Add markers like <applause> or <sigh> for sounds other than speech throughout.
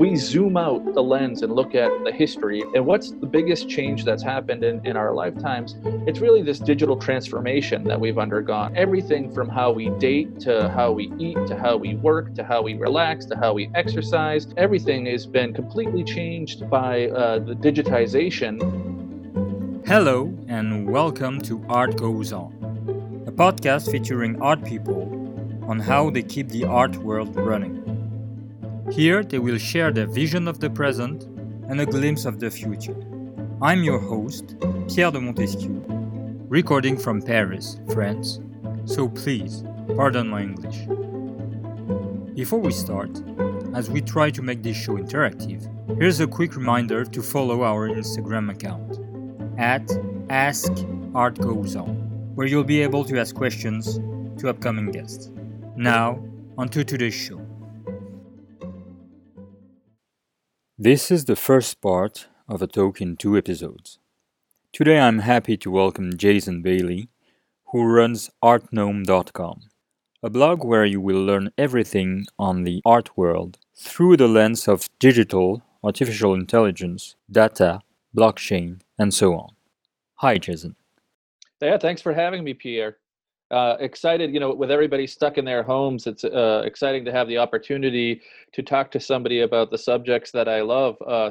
we zoom out the lens and look at the history and what's the biggest change that's happened in, in our lifetimes, it's really this digital transformation that we've undergone. Everything from how we date to how we eat to how we work to how we relax to how we exercise, everything has been completely changed by uh, the digitization. Hello, and welcome to Art Goes On, a podcast featuring art people on how they keep the art world running. Here, they will share their vision of the present and a glimpse of the future. I'm your host, Pierre de Montesquieu, recording from Paris, France, so please pardon my English. Before we start, as we try to make this show interactive, here's a quick reminder to follow our Instagram account at Ask Art Goes On, where you'll be able to ask questions to upcoming guests. Now, onto today's show. This is the first part of a talk in two episodes. Today I'm happy to welcome Jason Bailey, who runs artnome.com, a blog where you will learn everything on the art world through the lens of digital, artificial intelligence, data, blockchain, and so on. Hi, Jason. Yeah, thanks for having me, Pierre uh, excited, you know, with everybody stuck in their homes, it's uh, exciting to have the opportunity to talk to somebody about the subjects that I love. Uh,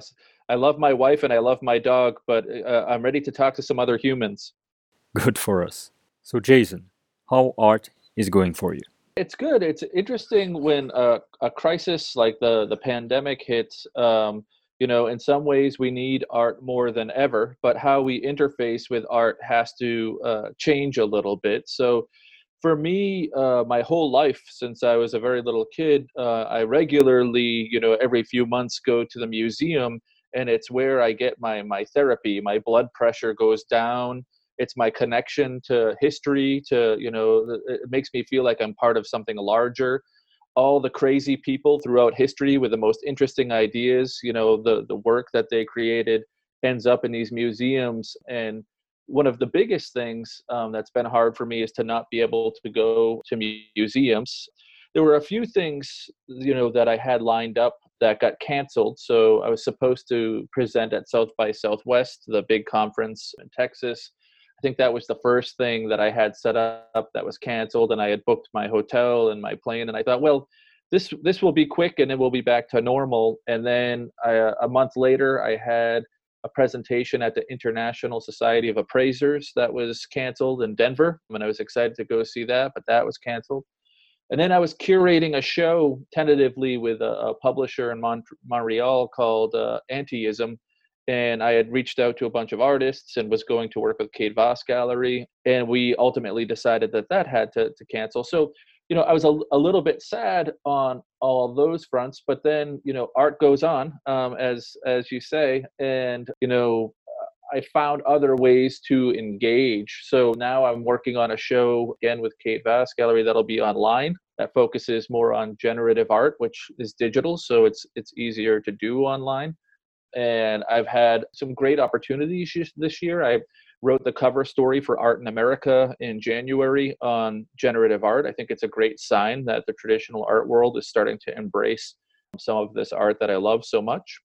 I love my wife and I love my dog, but uh, I'm ready to talk to some other humans. Good for us. So, Jason, how art is going for you? It's good. It's interesting when a, a crisis like the the pandemic hits. Um, you know in some ways we need art more than ever but how we interface with art has to uh, change a little bit. So for me uh, my whole life since i was a very little kid uh, i regularly you know every few months go to the museum and it's where i get my my therapy. My blood pressure goes down. It's my connection to history to you know it makes me feel like i'm part of something larger all the crazy people throughout history with the most interesting ideas you know the the work that they created ends up in these museums. And one of the biggest things um, that's been hard for me is to not be able to go to museums. There were a few things you know that i had lined up that got canceled. So i was supposed to present at south by southwest the big conference in texas I think that was the first thing that I had set up that was canceled, and I had booked my hotel and my plane, and I thought, well, this this will be quick, and then we'll be back to normal. And then I, a month later, I had a presentation at the International Society of Appraisers that was canceled in Denver, and I was excited to go see that, but that was canceled. And then I was curating a show tentatively with a, a publisher in Mont- Montreal called uh, Anteism, and I had reached out to a bunch of artists and was going to work with Kate Vass Gallery, and we ultimately decided that that had to, to cancel. So, you know, I was a, a little bit sad on all those fronts, but then, you know, art goes on, um, as as you say, and you know, I found other ways to engage. So now I'm working on a show again with Kate Vass Gallery that'll be online that focuses more on generative art, which is digital, so it's it's easier to do online and I've had some great opportunities this year. I wrote the cover story for Art in America in January on generative art. I think it's a great sign that the traditional art world is starting to embrace some of this art that I love so much.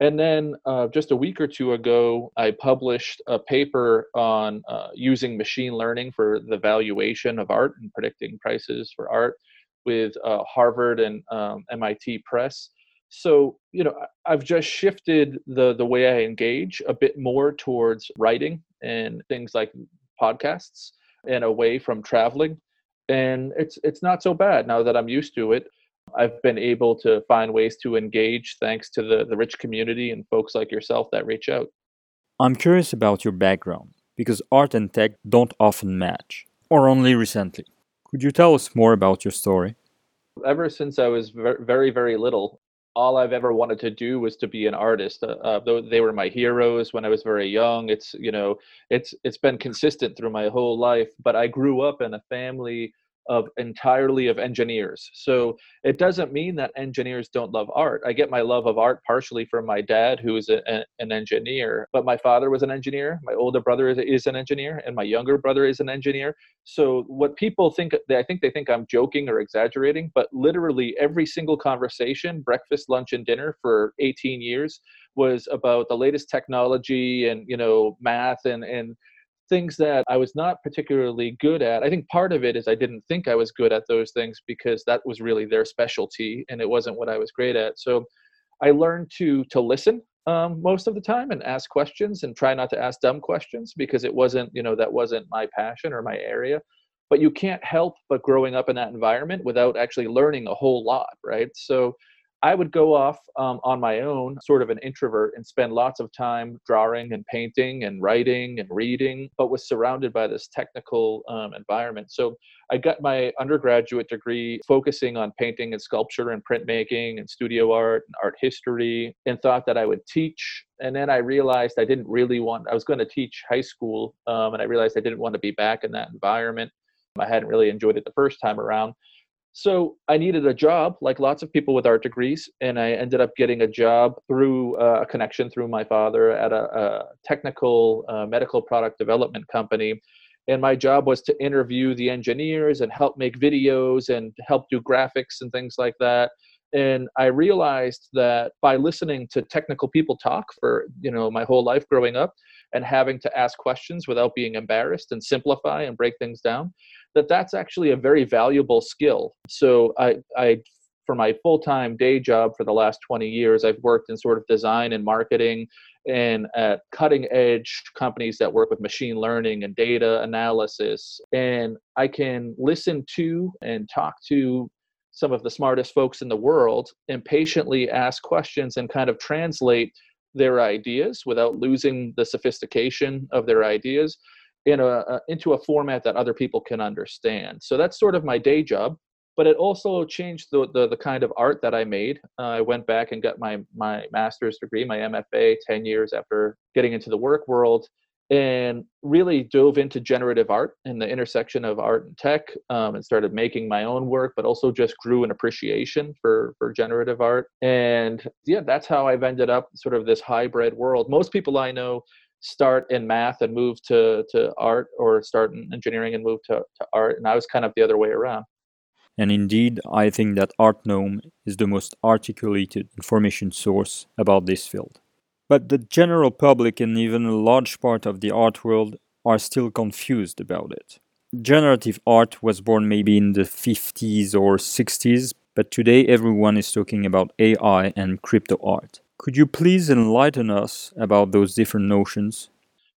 And then uh, just a week or two ago, I published a paper on uh, using machine learning for the valuation of art and predicting prices for art with uh, Harvard and um, MIT Press so you know i've just shifted the the way i engage a bit more towards writing and things like podcasts and away from traveling. And it's it's not so bad now that i'm used to it. I've been able to find ways to engage thanks to the the rich community and folks like yourself that reach out. I'm curious about your background because art and tech don't often match or only recently. Could you tell us more about your story? Ever since i was very very little all I've ever wanted to do was to be an artist. Uh, uh, they were my heroes when I was very young. It's you know, it's it's been consistent through my whole life. But I grew up in a family of entirely of engineers. So it doesn't mean that engineers don't love art. I get my love of art partially from my dad, who is a, a, an engineer, but my father was an engineer. My older brother is, is an engineer, and my younger brother is an engineer. So what people think, I think they think I'm joking or exaggerating, but literally every single conversation, breakfast, lunch, and dinner for 18 years was about the latest technology and you know math and and things that I was not particularly good at. I think part of it is I didn't think I was good at those things because that was really their specialty and it wasn't what I was great at. So I learned to to listen um, most of the time and ask questions and try not to ask dumb questions because it wasn't you know that wasn't my passion or my area. But you can't help but growing up in that environment without actually learning a whole lot, right? So I would go off um, on my own, sort of an introvert, and spend lots of time drawing and painting and writing and reading, but was surrounded by this technical um, environment. So I got my undergraduate degree focusing on painting and sculpture and printmaking and studio art and art history, and thought that I would teach. And then I realized I didn't really want, I was going to teach high school, um, and I realized I didn't want to be back in that environment. I hadn't really enjoyed it the first time around. So I needed a job, like lots of people with art degrees, and I ended up getting a job through uh, a connection through my father at a, a technical uh, medical product development company. And my job was to interview the engineers and help make videos and help do graphics and things like that. And I realized that by listening to technical people talk for you know my whole life growing up, and having to ask questions without being embarrassed and simplify and break things down that that's actually a very valuable skill. So i i for my full-time day job for the last 20 years i've worked in sort of design and marketing and at cutting edge companies that work with machine learning and data analysis. And i can listen to and talk to some of the smartest folks in the world and patiently ask questions and kind of translate their ideas without losing the sophistication of their ideas in a, into a format that other people can understand. So that's sort of my day job. But it also changed the, the, the kind of art that I made. Uh, I went back and got my, my master's degree, my MFA, 10 years after getting into the work world and really dove into generative art and the intersection of art and tech um, and started making my own work but also just grew an appreciation for for generative art. And yeah that's how i've ended up sort of this hybrid world. Most people i know start in math and move to to art or start in engineering and move to, to art and i was kind of the other way around. And indeed i think that artnome is the most articulated information source about this field but the general public and even a large part of the art world are still confused about it. Generative art was born maybe in the 50s or 60s, but today everyone is talking about AI and crypto art. Could you please enlighten us about those different notions?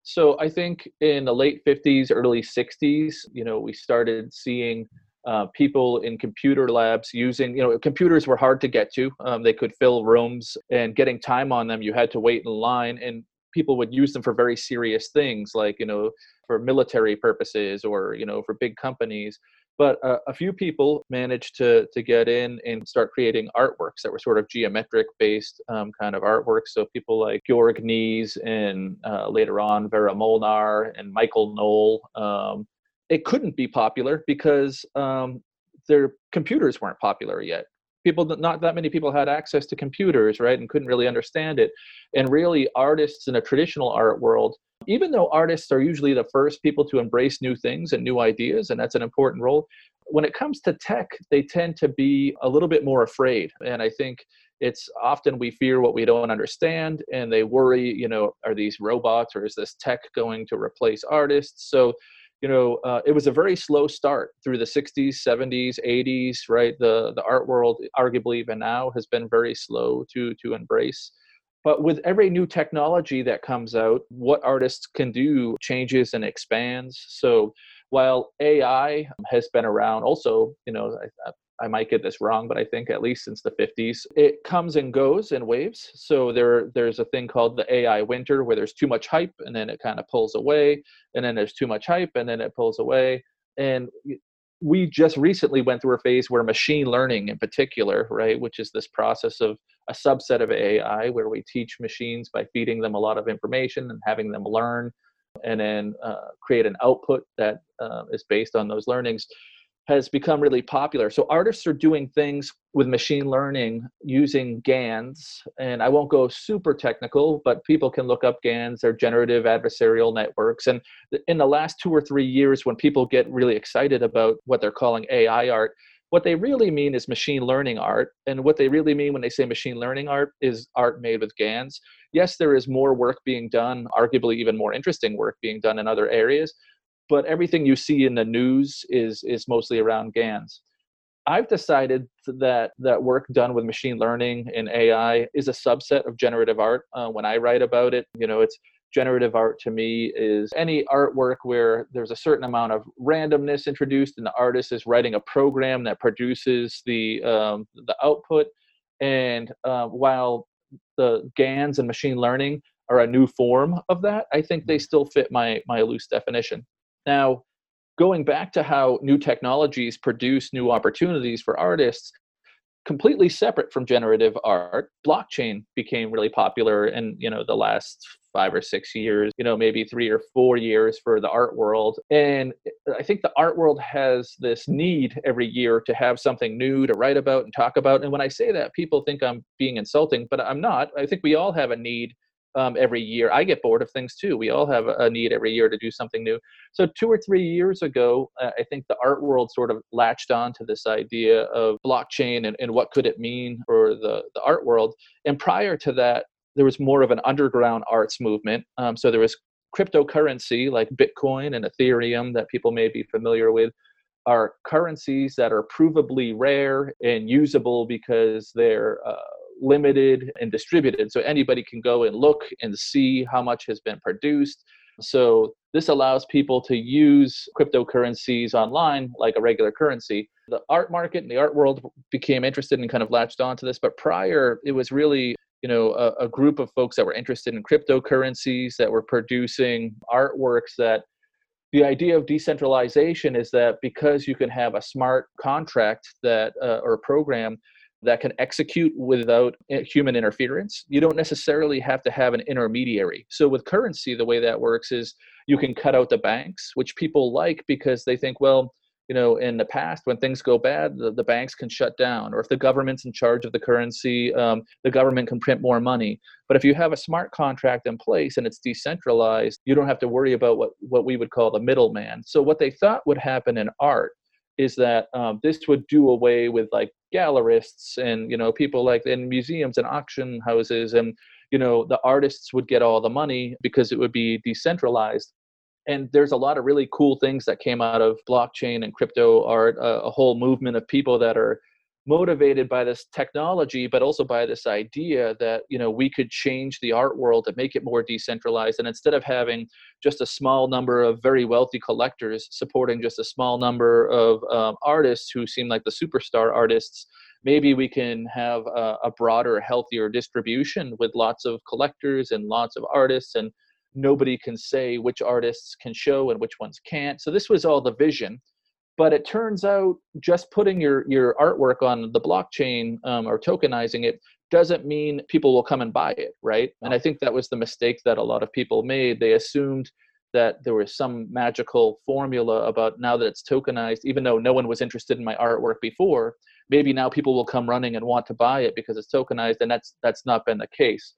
So I think in the late 50s, early 60s, you know, we started seeing uh, people in computer labs using you know computers were hard to get to. Um, they could fill rooms and getting time on them you had to wait in line and people would use them for very serious things like you know for military purposes or you know for big companies. But uh, a few people managed to to get in and start creating artworks that were sort of geometric based um, kind of artworks. So people like Georg Nees and uh, later on Vera Molnar and Michael Noll um, it couldn't be popular because um, their computers weren't popular yet. People not that many people had access to computers right and couldn't really understand it. And really artists in a traditional art world even though artists are usually the first people to embrace new things and new ideas and that's an important role when it comes to tech they tend to be a little bit more afraid. And i think it's often we fear what we don't understand and they worry you know are these robots or is this tech going to replace artists? So you know, uh, it was a very slow start through the 60s, 70s, 80s, right? The the art world, arguably even now, has been very slow to to embrace. But with every new technology that comes out, what artists can do changes and expands. So while AI has been around, also, you know, I, I might get this wrong, but I think at least since the 50s, it comes and goes in waves. So there, there's a thing called the AI winter where there's too much hype and then it kind of pulls away, and then there's too much hype and then it pulls away. And we just recently went through a phase where machine learning, in particular, right, which is this process of a subset of AI where we teach machines by feeding them a lot of information and having them learn, and then uh, create an output that uh, is based on those learnings has become really popular. So artists are doing things with machine learning using GANs, and I won't go super technical, but people can look up GANs. They're generative adversarial networks. And in the last two or three years, when people get really excited about what they're calling AI art, what they really mean is machine learning art. And what they really mean when they say machine learning art is art made with GANs. Yes, there is more work being done, arguably even more interesting work being done in other areas, but everything you see in the news is is mostly around GANs. I've decided that that work done with machine learning and AI is a subset of generative art. Uh, when I write about it, you know, it's generative art to me is any artwork where there's a certain amount of randomness introduced, and the artist is writing a program that produces the um, the output. And uh, while the GANs and machine learning are a new form of that, I think they still fit my my loose definition. Now, going back to how new technologies produce new opportunities for artists, completely separate from generative art, blockchain became really popular in you know the last five or six years, you know, maybe three or four years for the art world. And I think the art world has this need every year to have something new to write about and talk about. And when I say that, people think I'm being insulting, but I'm not. I think we all have a need um, every year. I get bored of things too. We all have a need every year to do something new. So, two or three years ago, uh, I think the art world sort of latched on to this idea of blockchain and, and what could it mean for the, the art world. And prior to that, there was more of an underground arts movement. Um, so, there was cryptocurrency like Bitcoin and Ethereum that people may be familiar with are currencies that are provably rare and usable because they're uh, limited and distributed. So anybody can go and look and see how much has been produced. So this allows people to use cryptocurrencies online like a regular currency. The art market and the art world became interested and kind of latched onto this, but prior it was really you know a, a group of folks that were interested in cryptocurrencies that were producing artworks that the idea of decentralization is that because you can have a smart contract that uh, or program that can execute without human interference. You don't necessarily have to have an intermediary. So with currency, the way that works is you can cut out the banks, which people like because they think, well, you know, in the past, when things go bad, the, the banks can shut down. Or if the government's in charge of the currency, um, the government can print more money. But if you have a smart contract in place and it's decentralized, you don't have to worry about what, what we would call the middleman. So what they thought would happen in art is that um, this would do away with like gallerists and you know people like in museums and auction houses and you know the artists would get all the money because it would be decentralized. And there's a lot of really cool things that came out of blockchain and crypto art uh, a whole movement of people that are motivated by this technology but also by this idea that you know we could change the art world and make it more decentralized. And instead of having just a small number of very wealthy collectors supporting just a small number of um, artists who seem like the superstar artists maybe we can have a, a broader healthier distribution with lots of collectors and lots of artists and nobody can say which artists can show and which ones can't. So this was all the vision but it turns out just putting your your artwork on the blockchain um, or tokenizing it doesn't mean people will come and buy it right? And i think that was the mistake that a lot of people made. They assumed that there was some magical formula about now that it's tokenized even though no one was interested in my artwork before maybe now people will come running and want to buy it because it's tokenized and that's that's not been the case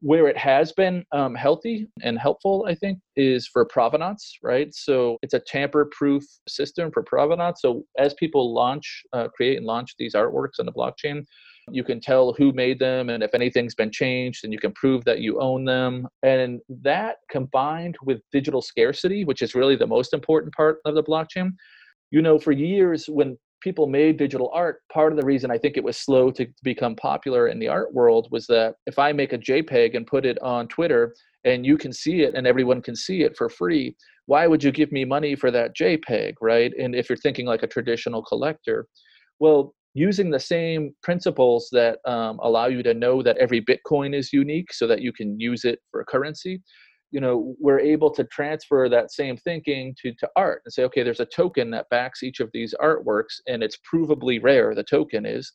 where it has been um, healthy and helpful, I think, is for provenance, right? So it's a tamper proof system for provenance. So as people launch, uh, create and launch these artworks on the blockchain, you can tell who made them and if anything's been changed, and you can prove that you own them. And that combined with digital scarcity, which is really the most important part of the blockchain. You know, for years when people made digital art, part of the reason I think it was slow to become popular in the art world was that if I make a JPEG and put it on Twitter and you can see it and everyone can see it for free, why would you give me money for that JPEG, right? And if you're thinking like a traditional collector, well, using the same principles that um, allow you to know that every Bitcoin is unique so that you can use it for currency, you know we're able to transfer that same thinking to, to art and say okay there's a token that backs each of these artworks and it's provably rare the token is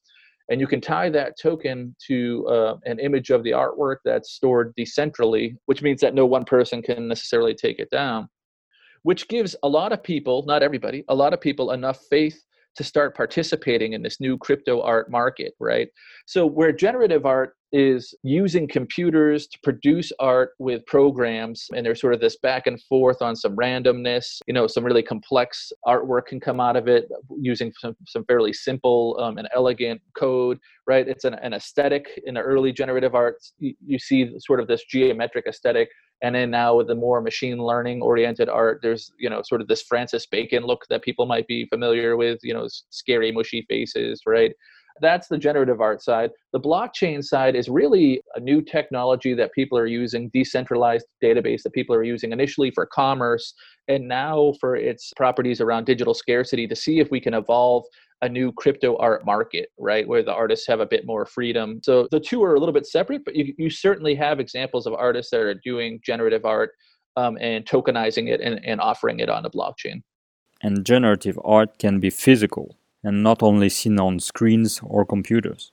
and you can tie that token to uh, an image of the artwork that's stored decentrally which means that no one person can necessarily take it down which gives a lot of people, not everybody, a lot of people enough faith to start participating in this new crypto art market, right? So, where generative art is using computers to produce art with programs, and there's sort of this back and forth on some randomness, you know, some really complex artwork can come out of it using some, some fairly simple um, and elegant code, right? It's an, an aesthetic in the early generative arts. You, you see sort of this geometric aesthetic and then now with the more machine learning oriented art there's you know sort of this francis bacon look that people might be familiar with you know scary mushy faces right that's the generative art side the blockchain side is really a new technology that people are using decentralized database that people are using initially for commerce and now for its properties around digital scarcity to see if we can evolve a new crypto art market, right, where the artists have a bit more freedom. So the two are a little bit separate, but you, you certainly have examples of artists that are doing generative art um, and tokenizing it and, and offering it on the blockchain. And generative art can be physical and not only seen on screens or computers.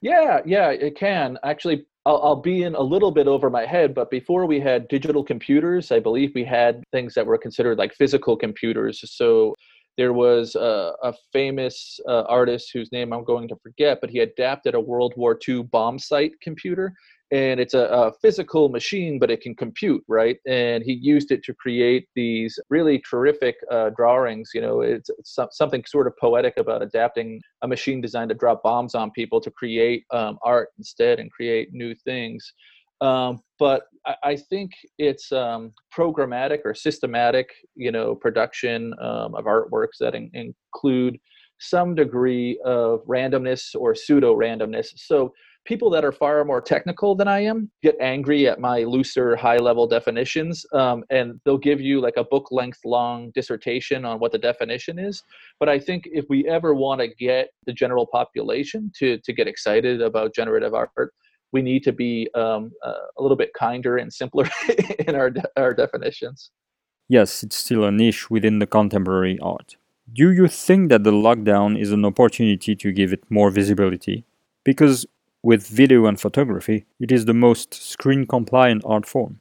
Yeah, yeah, it can. Actually, I'll, I'll, be in a little bit over my head, but before we had digital computers, I believe we had things that were considered like physical computers. So there was a, a famous uh, artist whose name I'm going to forget, but he adapted a World War II bombsight computer. And it's a, a, physical machine, but it can compute, right? And he used it to create these really terrific uh, drawings. You know, it's, something sort of poetic about adapting a machine designed to drop bombs on people to create um, art instead and create new things. Um, but I, I, think it's um, programmatic or systematic, you know, production um, of artworks that in, include some degree of randomness or pseudo randomness. So people that are far more technical than I am get angry at my looser, high level definitions, um, and they'll give you like a book length long dissertation on what the definition is. But I think if we ever want to get the general population to to get excited about generative art, we need to be um, uh, a little bit kinder and simpler <laughs> in our, de- our definitions. Yes, it's still a niche within the contemporary art. Do you think that the lockdown is an opportunity to give it more visibility? Because with video and photography, it is the most screen compliant art form.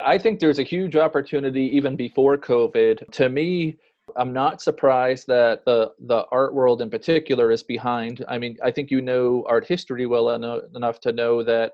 I think there's a huge opportunity even before COVID. To me, I'm not surprised that the the art world in particular is behind. I mean, I think you know art history well eno- enough to know that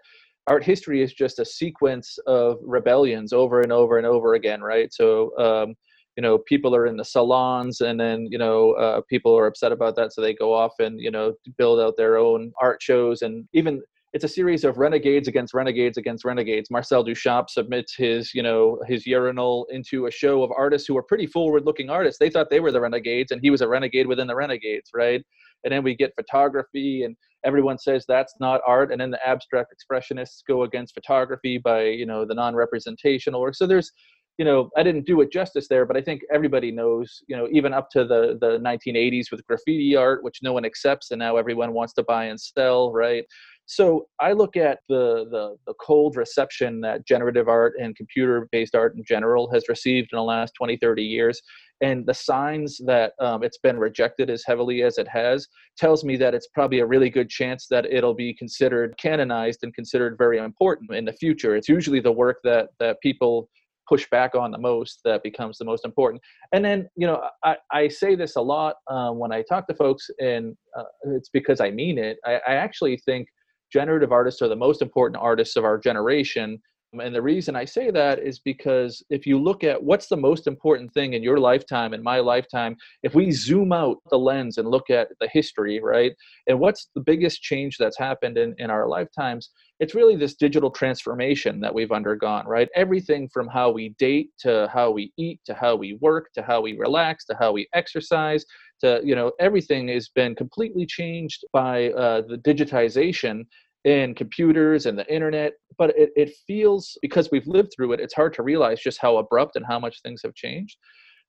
art history is just a sequence of rebellions over and over and over again, right? So, um, you know, people are in the salons, and then you know, uh, people are upset about that, so they go off and you know build out their own art shows, and even it's a series of renegades against renegades against renegades. Marcel Duchamp submits his, you know, his urinal into a show of artists who are pretty forward-looking artists. They thought they were the renegades, and he was a renegade within the renegades, right? And then we get photography, and everyone says that's not art, and then the abstract expressionists go against photography by, you know, the non-representational work. So there's you know, I didn't do it justice there, but I think everybody knows, you know, even up to the the 1980s with graffiti art, which no one accepts, and now everyone wants to buy and sell, right? So I look at the, the, the cold reception that generative art and computer based art in general has received in the last 20, 30 years. And the signs that um, it's been rejected as heavily as it has tells me that it's probably a really good chance that it'll be considered canonized and considered very important in the future. It's usually the work that, that people push back on the most that becomes the most important. And then, you know, I, I say this a lot um, when I talk to folks, and uh, it's because I mean it. I, I actually think generative artists are the most important artists of our generation. And the reason I say that is because if you look at what's the most important thing in your lifetime, in my lifetime, if we zoom out the lens and look at the history, right, and what's the biggest change that's happened in, in our lifetimes, it's really this digital transformation that we've undergone, right? Everything from how we date to how we eat to how we work to how we relax to how we exercise to you know everything has been completely changed by uh, the digitization in computers and the internet but it, it feels because we've lived through it it's hard to realize just how abrupt and how much things have changed.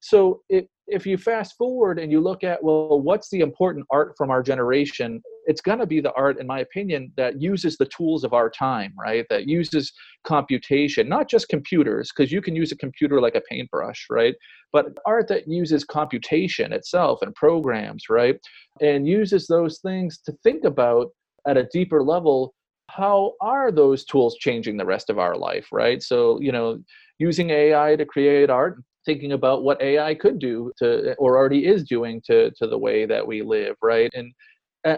So if, if you fast forward and you look at well what's the important art from our generation it's going to be the art in my opinion that uses the tools of our time right? That uses computation not just computers because you can use a computer like a paintbrush right? But art that uses computation itself and programs right? And uses those things to think about at a deeper level how are those tools changing the rest of our life right so you know using ai to create art thinking about what AI could do to, or already is doing to, to the way that we live, right? And uh,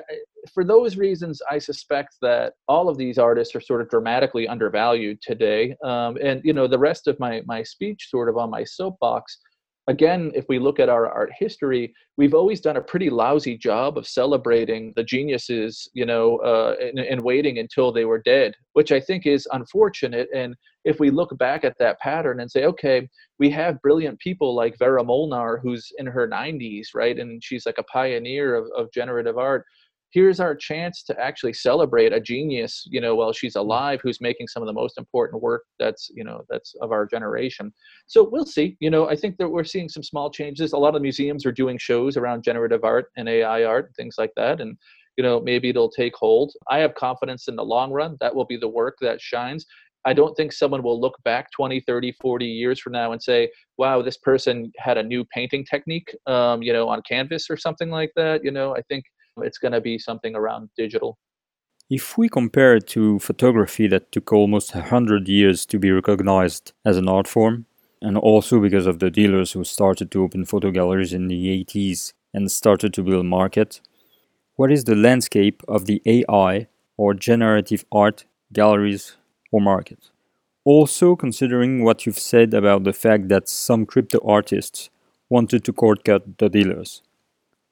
for those reasons, I suspect that all of these artists are sort of dramatically undervalued today. Um, and you know, the rest of my my speech, sort of on my soapbox, again, if we look at our art history, we've always done a pretty lousy job of celebrating the geniuses, you know, uh, and, and, waiting until they were dead, which I think is unfortunate. And if we look back at that pattern and say, okay, we have brilliant people like Vera Molnar, who's in her 90s, right? And she's like a pioneer of, of generative art here's our chance to actually celebrate a genius you know while she's mm. alive who's making some of the most important work that's you know that's of our generation. So we'll see you know i think that we're seeing some small changes. A lot of museums are doing shows around generative art and ai art and things like that and you know maybe it'll take hold. I have confidence in the long run. That will be the work that shines. I don't think someone will look back 20, 30, 40 years from now and say, wow, this person had a new painting technique, um, you know, on canvas or something like that. You know, I think it's going to be something around digital. If we compare it to photography that took almost 100 years to be recognized as an art form, and also because of the dealers who started to open photo galleries in the 80s and started to build market, what is the landscape of the AI or generative art galleries or market? Also, considering what you've said about the fact that some crypto artists wanted to cut the dealers.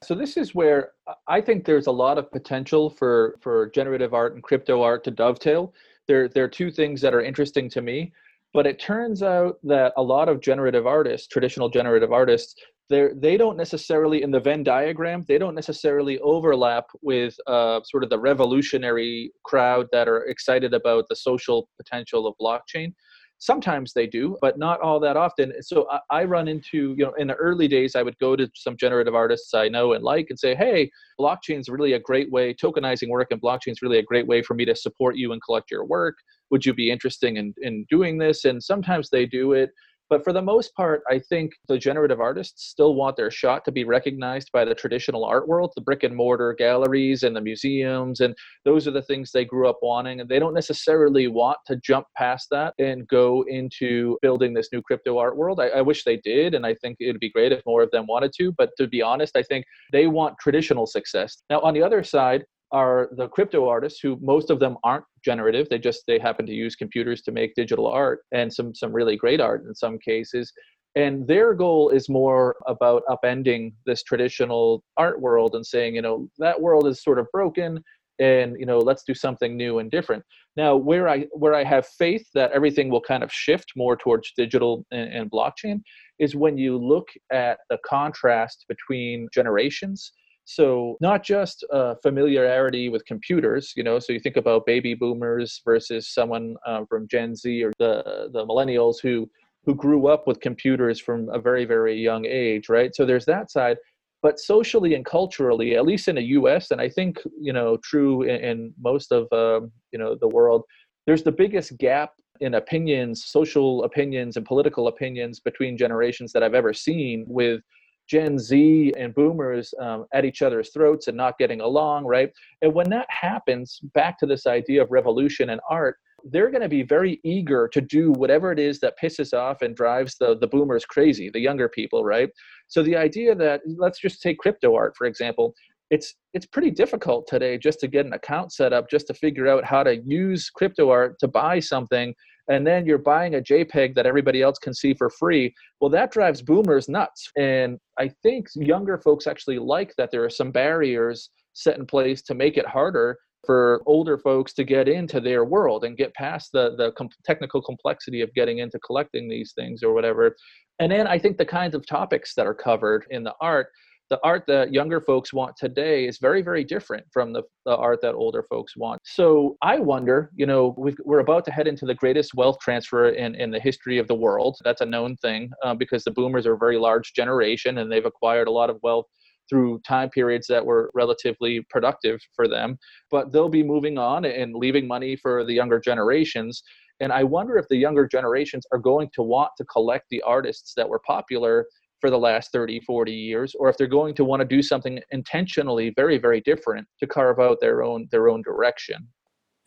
So this is where I think there's a lot of potential for for generative art and crypto art to dovetail. There there are two things that are interesting to me, but it turns out that a lot of generative artists, traditional generative artists, they they don't necessarily in the Venn diagram they don't necessarily overlap with uh, sort of the revolutionary crowd that are excited about the social potential of blockchain sometimes they do but not all that often. So I, I, run into you know in the early days i would go to some generative artists i know and like and say hey blockchain is really a great way tokenizing work and blockchain is really a great way for me to support you and collect your work. Would you be interested in, in doing this? And sometimes they do it but for the most part, I think the generative artists still want their shot to be recognized by the traditional art world, the brick and mortar galleries and the museums. And those are the things they grew up wanting. And they don't necessarily want to jump past that and go into building this new crypto art world. I, I wish they did. And I think it'd be great if more of them wanted to. But to be honest, I think they want traditional success. Now, on the other side, are the crypto artists who most of them aren't generative. They just they happen to use computers to make digital art and some some really great art in some cases. And their goal is more about upending this traditional art world and saying you know that world is sort of broken and you know let's do something new and different. Now where i where i have faith that everything will kind of shift more towards digital and, and blockchain is when you look at the contrast between generations so not just uh, familiarity with computers, you know. So you think about baby boomers versus someone uh, from Gen Z or the the millennials who who grew up with computers from a very very young age, right? So there's that side. But socially and culturally, at least in the U.S., and I think you know true in, in most of um, you know the world, there's the biggest gap in opinions, social opinions, and political opinions between generations that I've ever seen with Gen Z and boomers um, at each other's throats and not getting along, right? And when that happens, back to this idea of revolution and art, they're going to be very eager to do whatever it is that pisses off and drives the, the boomers crazy, the younger people, right? So the idea that let's just take crypto art, for example, it's it's pretty difficult today just to get an account set up just to figure out how to use crypto art to buy something and then you're buying a JPEG that everybody else can see for free. Well, that drives boomers nuts. And I think younger folks actually like that there are some barriers set in place to make it harder for older folks to get into their world and get past the the com- technical complexity of getting into collecting these things or whatever. And then I think the kinds of topics that are covered in the art the art that younger folks want today is very very different from the, the art that older folks want. So i wonder you know we are about to head into the greatest wealth transfer in, in the history of the world. That's a known thing uh, because the boomers are a very large generation and they've acquired a lot of wealth through time periods that were relatively productive for them. But they'll be moving on and leaving money for the younger generations. And i wonder if the younger generations are going to want to collect the artists that were popular for the last 30 40 years or if they're going to want to do something intentionally very very different to carve out their own their own direction.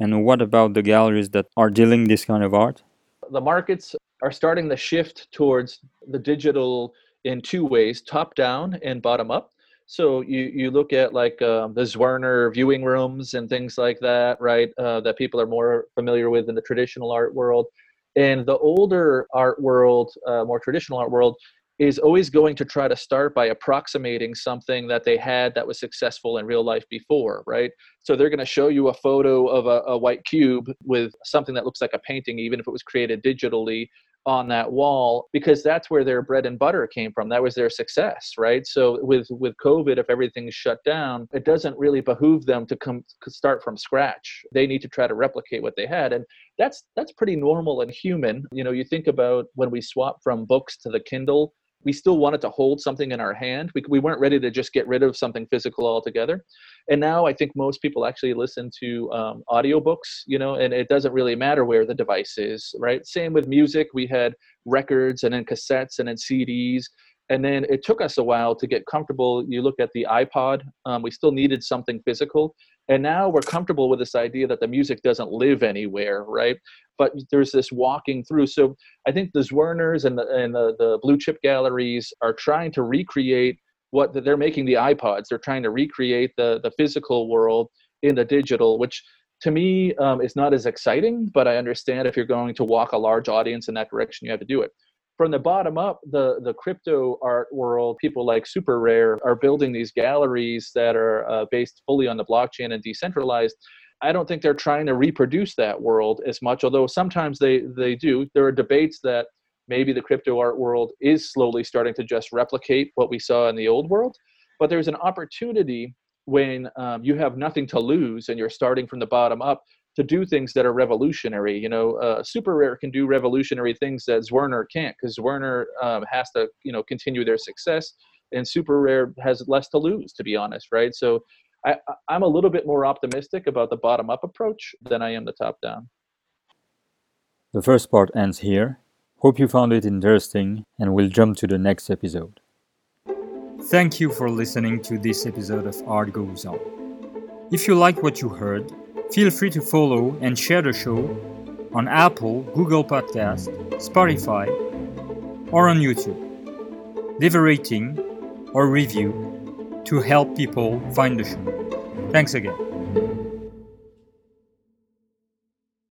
And what about the galleries that are dealing this kind of art? The markets are starting to shift towards the digital in two ways top down and bottom up. So you you look at like um, the Zwirner viewing rooms and things like that, right? Uh, that people are more familiar with in the traditional art world, and the older art world, uh, more traditional art world, is always going to try to start by approximating something that they had that was successful in real life before, right? So they're going to show you a photo of a, a, white cube with something that looks like a painting, even if it was created digitally, on that wall because that's where their bread and butter came from. That was their success right? So with with covid if everything's shut down it doesn't really behoove them to come start from scratch. They need to try to replicate what they had and that's that's pretty normal and human. You know you think about when we swap from books to the kindle we still wanted to hold something in our hand. We, we weren't ready to just get rid of something physical altogether. And now I think most people actually listen to um, audiobooks, you know, and it doesn't really matter where the device is, right? Same with music. We had records and then cassettes and then CDs and then it took us a while to get comfortable you look at the ipod um, we still needed something physical and now we're comfortable with this idea that the music doesn't live anywhere right? But there's this walking through. So i think the zwirners and the, and the, the blue chip galleries are trying to recreate what they're making the ipods. They're trying to recreate the the physical world in the digital which to me um, is not as exciting but i understand if you're going to walk a large audience in that direction you have to do it from the bottom up, the the crypto art world, people like SuperRare are building these galleries that are uh, based fully on the blockchain and decentralized. I don't think they're trying to reproduce that world as much, although sometimes they they do. There are debates that maybe the crypto art world is slowly starting to just replicate what we saw in the old world, but there's an opportunity when um, you have nothing to lose and you're starting from the bottom up to do things that are revolutionary. You know, uh, SuperRare can do revolutionary things that Zwirner can't because Zwirner um, has to, you know, continue their success, and SuperRare has less to lose, to be honest, right? So I, I'm a little bit more optimistic about the bottom up approach than I am the top down. The first part ends here. Hope you found it interesting, and we'll jump to the next episode. Thank you for listening to this episode of Art Goes On. If you like what you heard, Feel free to follow and share the show on Apple, Google Podcast, Spotify, or on YouTube. Leave a rating or review to help people find the show. Thanks again.